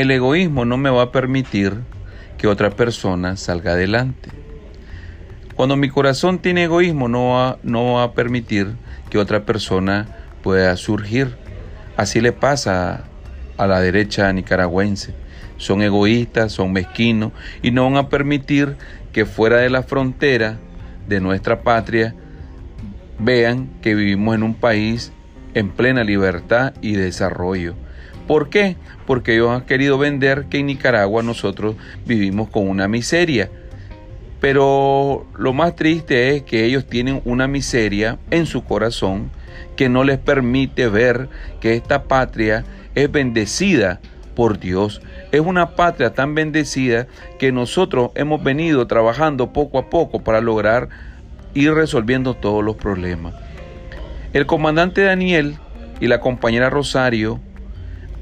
el egoísmo no me va a permitir que otra persona salga adelante. Cuando mi corazón tiene egoísmo no va, no va a permitir que otra persona pueda surgir. Así le pasa a la derecha nicaragüense. Son egoístas, son mezquinos y no van a permitir que fuera de la frontera de nuestra patria vean que vivimos en un país en plena libertad y desarrollo. ¿Por qué? Porque ellos han querido vender que en Nicaragua nosotros vivimos con una miseria. Pero lo más triste es que ellos tienen una miseria en su corazón que no les permite ver que esta patria es bendecida por Dios. Es una patria tan bendecida que nosotros hemos venido trabajando poco a poco para lograr ir resolviendo todos los problemas. El comandante Daniel y la compañera Rosario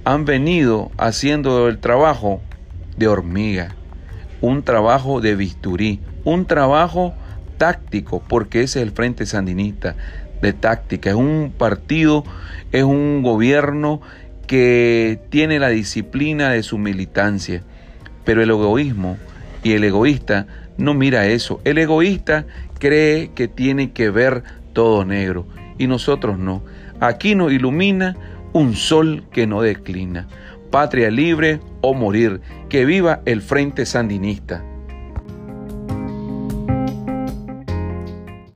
han venido haciendo el trabajo de hormiga, un trabajo de bisturí, un trabajo táctico, porque ese es el Frente Sandinista de táctica, es un partido, es un gobierno que tiene la disciplina de su militancia, pero el egoísmo y el egoísta no mira eso. El egoísta cree que tiene que ver todo negro y nosotros no. Aquí nos ilumina un sol que no declina. Patria libre o morir. Que viva el Frente Sandinista.